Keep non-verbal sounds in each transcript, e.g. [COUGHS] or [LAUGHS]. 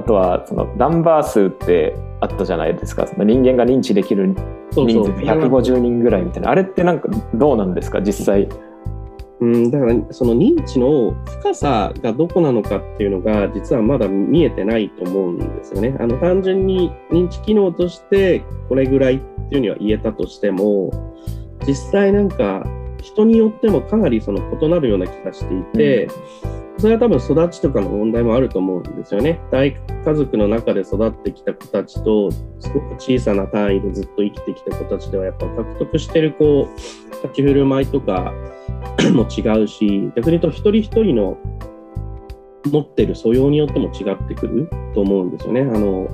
あとはそのナンバー数ってあったじゃないですか。その人間が認知できる人数150人ぐらいみたいな。あれってなんかどうなんですか？実際。うん、だからその認知の深さがどこなのかっていうのが実はまだ見えてないと思うんですよね。あの単純に認知機能としてこれぐらいっていうには言えたとしても実際なんか人によってもかなりその異なるような気がしていて、うん、それは多分育ちとかの問題もあると思うんですよね。大家族の中で育ってきた子たちとすごく小さな単位でずっと生きてきた子たちではやっぱ獲得してるこう立ち振る舞いとか [CLEARS THROAT] も違うし逆に言うと一人一人の持ってる素養によっても違ってくると思うんですよね。あの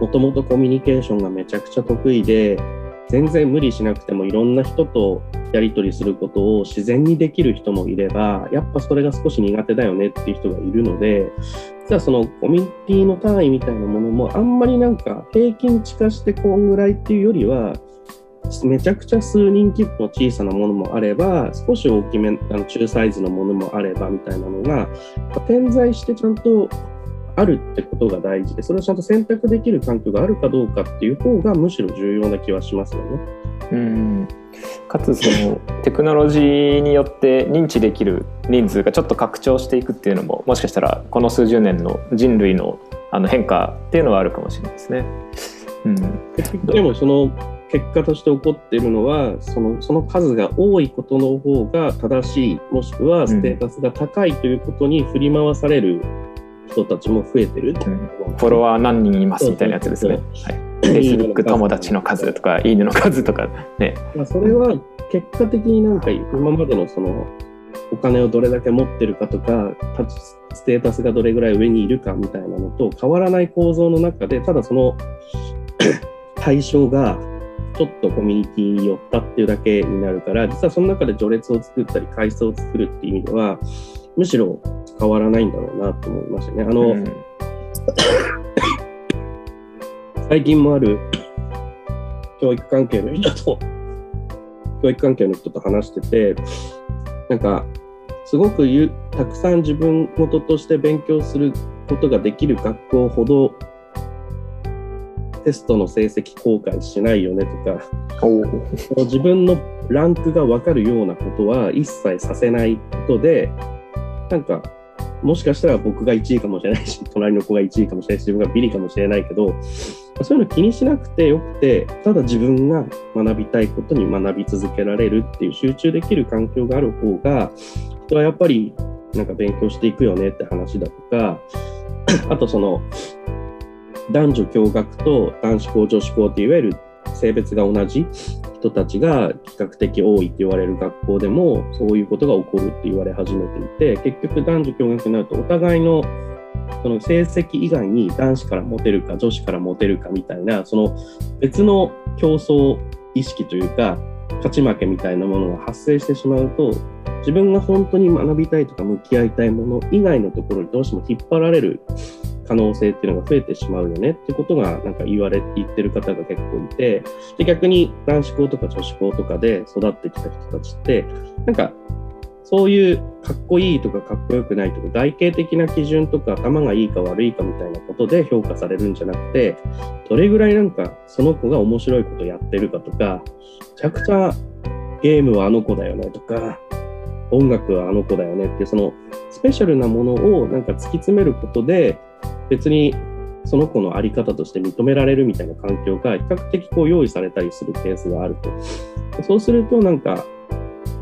もともとコミュニケーションがめちゃくちゃ得意で全然無理しなくてもいろんな人とやり取りすることを自然にできる人もいればやっぱそれが少し苦手だよねっていう人がいるので実はそのコミュニティの単位みたいなものもあんまりなんか平均値化してこんぐらいっていうよりはめちゃくちゃ数人規模の小さなものもあれば少し大きめあの中サイズのものもあればみたいなのが点在してちゃんとあるってことが大事でそれをちゃんと選択できる環境があるかどうかっていう方がむしろ重要な気はしますよね。うんかつそのテクノロジーによって認知できる人数がちょっと拡張していくっていうのももしかしたらこの数十年の人類のあの変化っていうのはあるかもしれないですね。うん、でもその結果として起こっているのはそのその数が多いことの方が正しいもしくはステータスが高いということに振り回される人たちも増えてる、う。ん、フォロワー何人いますみたいなやつですね。はい、Facebook 友達の数とかいいねの数とかね。まあそれは結果的になんか今までのそのお金をどれだけ持ってるかとかステータスがどれぐらい上にいるかみたいなのと変わらない構造の中でただその [COUGHS] 対象がちょっとコミュニティに寄ったっていうだけになるから実はその中で序列を作ったり階層を作るっていう意味ではむしろ変わらないんだろうなと思いましたね。あの、うん、最近もある教育関係の人と、教育関係の人と話してて、なんか、すごくたくさん自分事として勉強することができる学校ほどテストの成績公開しないよねとか自分のランクが分かるようなことは一切させないことでなんかもしかしたら僕が1位かもしれないし、[LAUGHS] 隣の子が1位かもしれないし、自分がビリかもしれないけど、そういうの気にしなくてよくて、ただ自分が学びたいことに学び続けられるっていう集中できる環境がある方が、人はやっぱりなんか勉強していくよねって話だとか、[CLEARS THROAT] あとその、男女共学と男子校女子校っていわゆる性別が同じ人たちが比較的多いって言われる学校でもそういうことが起こるって言われ始めていて結局男女共学になるとお互いのその成績以外に男子からモテるか女子からモテるかみたいなその別の競争意識というか勝ち負けみたいなものが発生してしまうと自分が本当に学びたいとか向き合いたいもの以外のところにどうしても引っ張られる可能性っていうのが増えてしまうよねってことがなんか言われ言ってる方が結構いてで逆に男子校とか女子校とかで育ってきた人たちってなんかそういうかっこいいとかかっこよくないとか外形的な基準とか頭がいいか悪いかみたいなことで評価されるんじゃなくてどれぐらいなんかその子が面白いことやってるかとかめちゃくちゃゲームはあの子だよねとか音楽はあの子だよねってそのスペシャルなものをなんか突き詰めることで別にその子の在り方として認められるみたいな環境が比較的こう用意されたりするケースがあると。そうするとなんか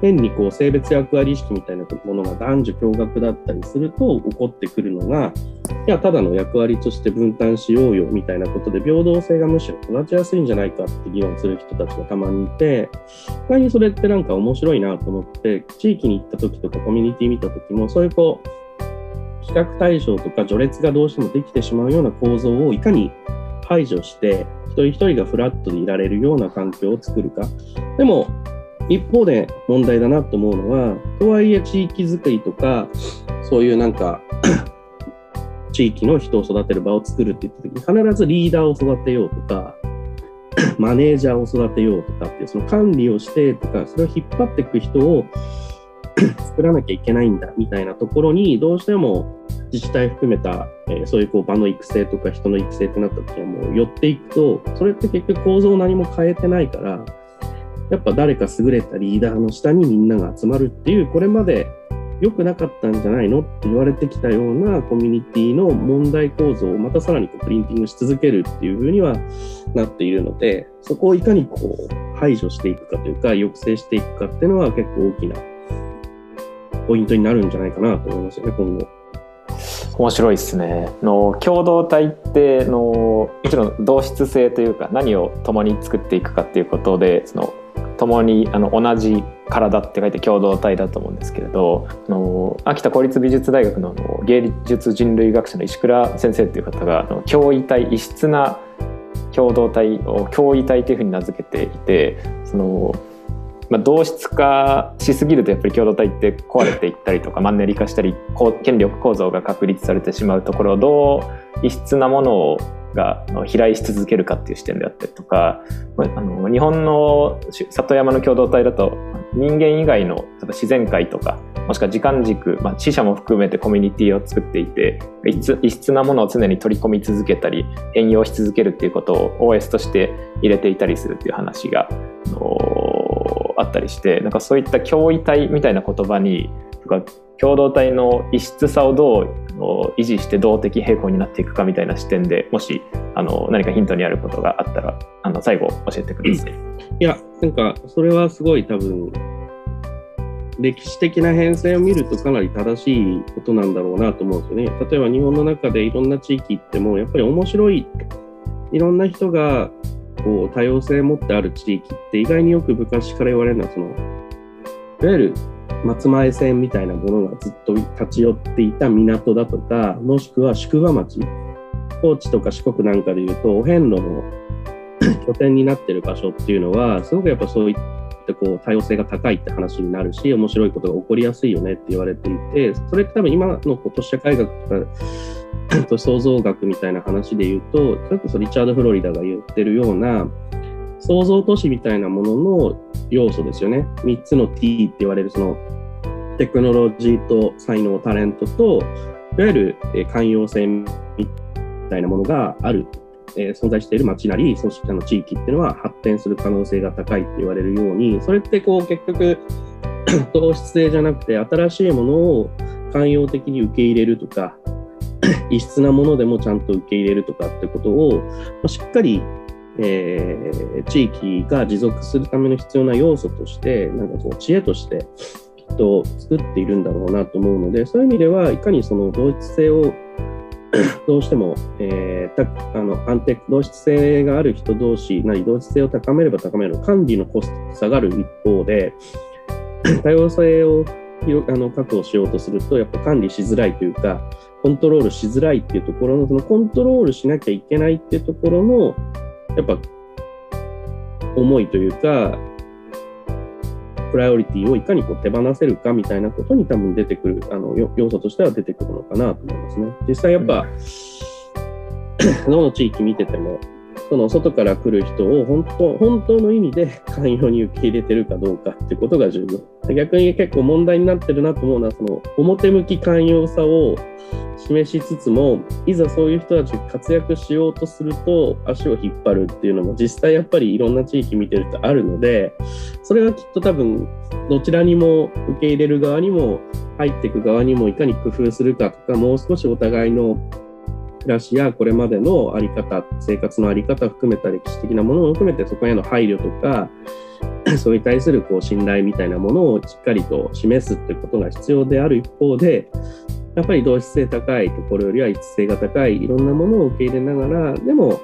変にこう性別役割意識みたいなものが男女共学だったりすると起こってくるのがいやただの役割として分担しようよみたいなことで平等性がむしろ育ちやすいんじゃないかって議論する人たちがたまにいて意にそれってなんか面白いなと思って地域に行った時とかコミュニティ見た時もそういうこう比較対象とか序列がどうしてもできてしまうような構造をいかに排除して一人一人がフラットでいられるような環境を作るか。でも一方で問題だなと思うのはとはいえ地域づくりとかそういうなんか [COUGHS] 地域の人を育てる場を作るって言った時に必ずリーダーを育てようとか [COUGHS] マネージャーを育てようとかっていうその管理をしてとかそれを引っ張っていく人を [CLEARS THROAT] 作らなきゃいけないんだみたいなところにどうしても自治体含めた、えー、そういうこう場の育成とか人の育成ってなった時はもう寄っていくとそれって結局構造を何も変えてないからやっぱ誰か優れたリーダーの下にみんなが集まるっていうこれまで良くなかったんじゃないのって言われてきたようなコミュニティの問題構造をまたさらにこうプリンティングし続けるっていうふうにはなっているのでそこをいかにこう排除していくかというか抑制していくかっていうのは結構大きなポイントになるんじゃないかなと思いますよね今後。面白いですねの共同体ってのもちろん同質性というか何を共に作っていくかっていうことでその共にあの同じ体って書いて共同体だと思うんですけれどあの秋田公立美術大学の芸術人類学者の石倉先生っていう方があの共異体異質な共同体を共異体というふうに名付けていてそのまあ、同質化しすぎるとやっぱり共同体って壊れていったりとかマンネリ化したり権力構造が確立されてしまうところをどう異質なものをが飛来し続けるかっていう視点であったりとかあの日本の里山の共同体だと人間以外の自然界とかもしくは時間軸、まあ、死者も含めてコミュニティを作っていて異質なものを常に取り込み続けたり変容し続けるっていうことを OS として入れていたりするっていう話があったりしてなんかそういった脅威体みたいな言葉にとか共同体の異質さをどう維持して動的平衡になっていくかみたいな視点でもしあの何かヒントにあることがあったらあの最後教えてください。いやなんかそれはすごい多分歴史的な変遷を見るとかなり正しいことなんだろうなと思うんですよね。例えば日本の中でいろんな地域ってもやっぱり面白いいろんな人がこう多様性持ってある地域って意外によく昔から言われるのはそのいわゆる松前線みたいなものがずっと立ち寄っていた港だとかもしくは宿場町高知とか四国なんかでいうとお遍路の [COUGHS] 拠点になってる場所っていうのはすごくやっぱそういったこう多様性が高いって話になるし面白いことが起こりやすいよねって言われていてそれって多分今のこう都市社会学とか創造学みたいな話で言うとそれこそリチャード・フロリダが言ってるような創造都市みたいなものの要素ですよね。3つの T って言われるそのテクノロジーと才能、タレントと、いわゆる寛容性みたいなものがある、えー、存在している街なり、組織の地域っていうのは発展する可能性が高いって言われるように、それってこう結局、[CLEARS THROAT] 糖質性じゃなくて新しいものを寛容的に受け入れるとか、[CLEARS THROAT] 異質なものでもちゃんと受け入れるとかってことを、ましっかりえー、地域が持続するための必要な要素として、なんかこう知恵としてきっと作っているんだろうなと思うので、そういう意味ではいかにその同一性を [CLEARS THROAT] どうしても、えー、あの安定同質性がある人同士なり同質性を高めれば高める管理のコストが下がる一方で [CLEARS THROAT] 多様性をあの確保しようとするとやっぱ管理しづらいというかコントロールしづらいっていうところのそのコントロールしなきゃいけないっていうところのやっぱ思いというか、プライオリティをいかにこう手放せるかみたいなことに多分出てくるあの要素としては出てくるのかなと思いますね。実際やっぱ、うん、[COUGHS] どの地域見ててもその外から来る人を本当本当の意味で寛容に受け入れてるかどうかっていうことが重要。逆に結構問題になってるなと思うのはその表向き寛容さを示しつつもいざそういう人たちが活躍しようとすると足を引っ張るっていうのも実際やっぱりいろんな地域見てるとあるのでそれはきっと多分どちらにも受け入れる側にも入っていく側にもいかに工夫するかとかもう少しお互いの暮らしやこれまでの在り方生活の在り方を含めた歴史的なものを含めてそこへの配慮とか [CLEARS THROAT] それに対するこう信頼みたいなものをしっかりと示すってことが必要である一方でやっぱり同質性高いところよりは一致性が高いいろんなものを受け入れながらでも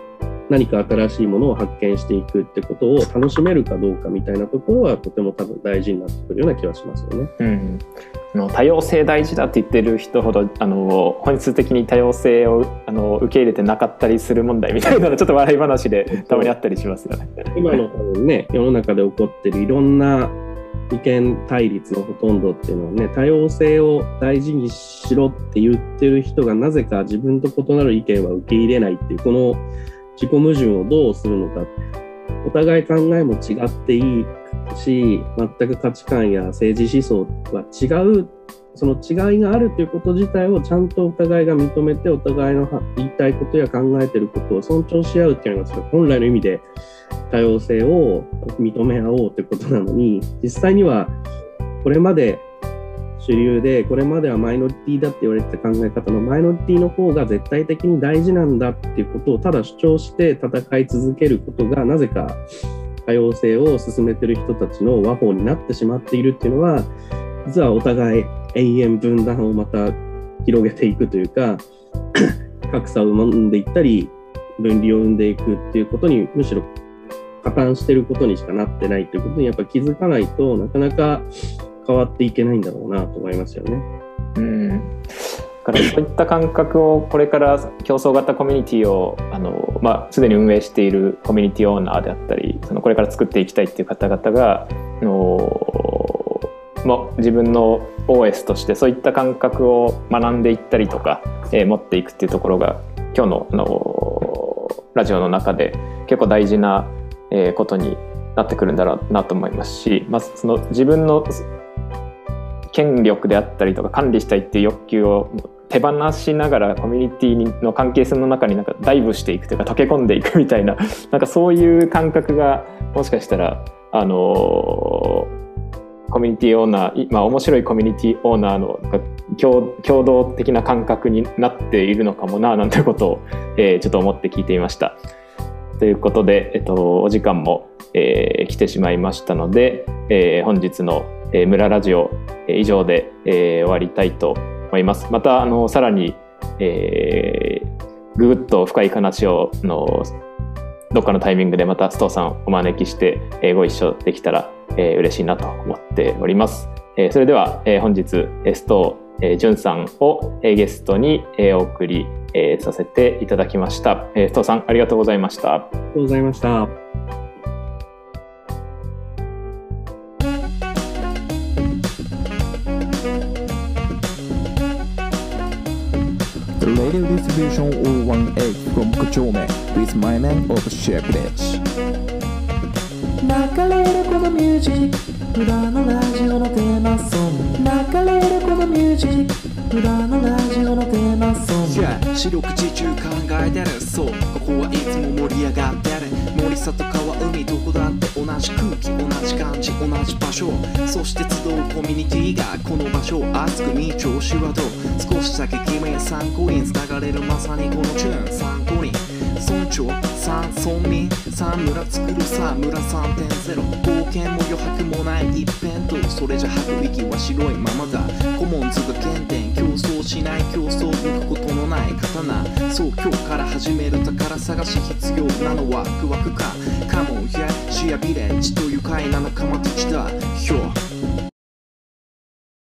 何か新しいものを発見していくってことを楽しめるかどうかみたいなところはとても多分大事になってくるような気はしますよね。うんの多様性大事だって言ってる人ほどあの本質的に多様性をあの受け入れてなかったりする問題みたいなのちょっと笑い話で [LAUGHS] たまにあったりしますよね。今の多分ね世の中で起こってるいろんな意見対立のほとんどっていうのはね多様性を大事にしろって言ってる人がなぜか自分と異なる意見は受け入れないっていうこの自己矛盾をどうするのかお互い考えも違っていいし全く価値観や政治思想は違うその違いがあるということ自体をちゃんとお互いが認めてお互いの言いたいことや考えてることを尊重し合うっていうのが本来の意味で多様性を認め合おうってことなのに実際にはこれまで主流でこれまではマイノリティだって言われてた考え方のマイノリティの方が絶対的に大事なんだっていうことをただ主張して戦い続けることがなぜか多様性を進めてる人たちの和法になってしまっているっていうのは実はお互い永遠分断をまた広げていくというか [CLEARS THROAT] 格差を生んでいったり分離を生んでいくっていうことにむしろ加担してることにしかなってないということにやっぱ気づかないとなかなか変わっていけないんだろうなと思いますよね。うんだからそういった感覚をこれから競争型コミュニティをあのまあすでに運営しているコミュニティオーナーであったりこれから作っていきたいっていう方々がのも自分の OS としてそういった感覚を学んでいったりとか、えー、持っていくっていうところが今日ののラジオの中で結構大事な、えー、ことになってくるんだろうなと思いますし、まあ、その自分の権力であったりとか管理したいっていう欲求を手放しながらコミュニティの関係性の中になんかダイブしていくというか溶け込んでいくみたいな [LAUGHS] なんかそういう感覚がもしかしたらあのコミュニティオーナー、まあ、面白いコミュニティオーナーの共共同的な感覚になっているのかもななんてことを、えー、ちょっと思って聞いていました。ということで、えっと、お時間も、えー、来てしまいましたので、えー、本日の、村ラジオ、以上で、えー、終わりたいと思います。思います。またあのさらに、えー、ぐぐっと深い話をのどっかのタイミングでまた須藤さんお招きして、えー、ご一緒できたら、えー、嬉しいなと思っております。えー、それでは、えー、本日須藤えー、さんを、えー、ゲストに、えー、お送り、えー、させていただきました。えー、須藤さんありがとうございました。ありがとうございました。Distribution 018 from Kochome with my name of Shepherdage 流れるこのミュージック。裏のラジオのテーマソング。流れるこのミュージック。裏のラジオのテーマソング、yeah, 四六時中考えてる。そう。ここはいつも盛り上がってる森里川海どこだって同じ空気同じ感じ同じ場所。そして集うコミュニティがこの場所熱く見調子はどう少しだけ君へ参考に繋がれるまさにこのチューン。村民三村作るさ村3.0冒険も余白もない一辺とそれじゃ吐く息は白いままだ。コモンズが原点。競争しない競争抜くことのない刀。そう今日から始める宝探し必要なのはワクワクか。カモンやシアビレッジと愉快な仲間たちだ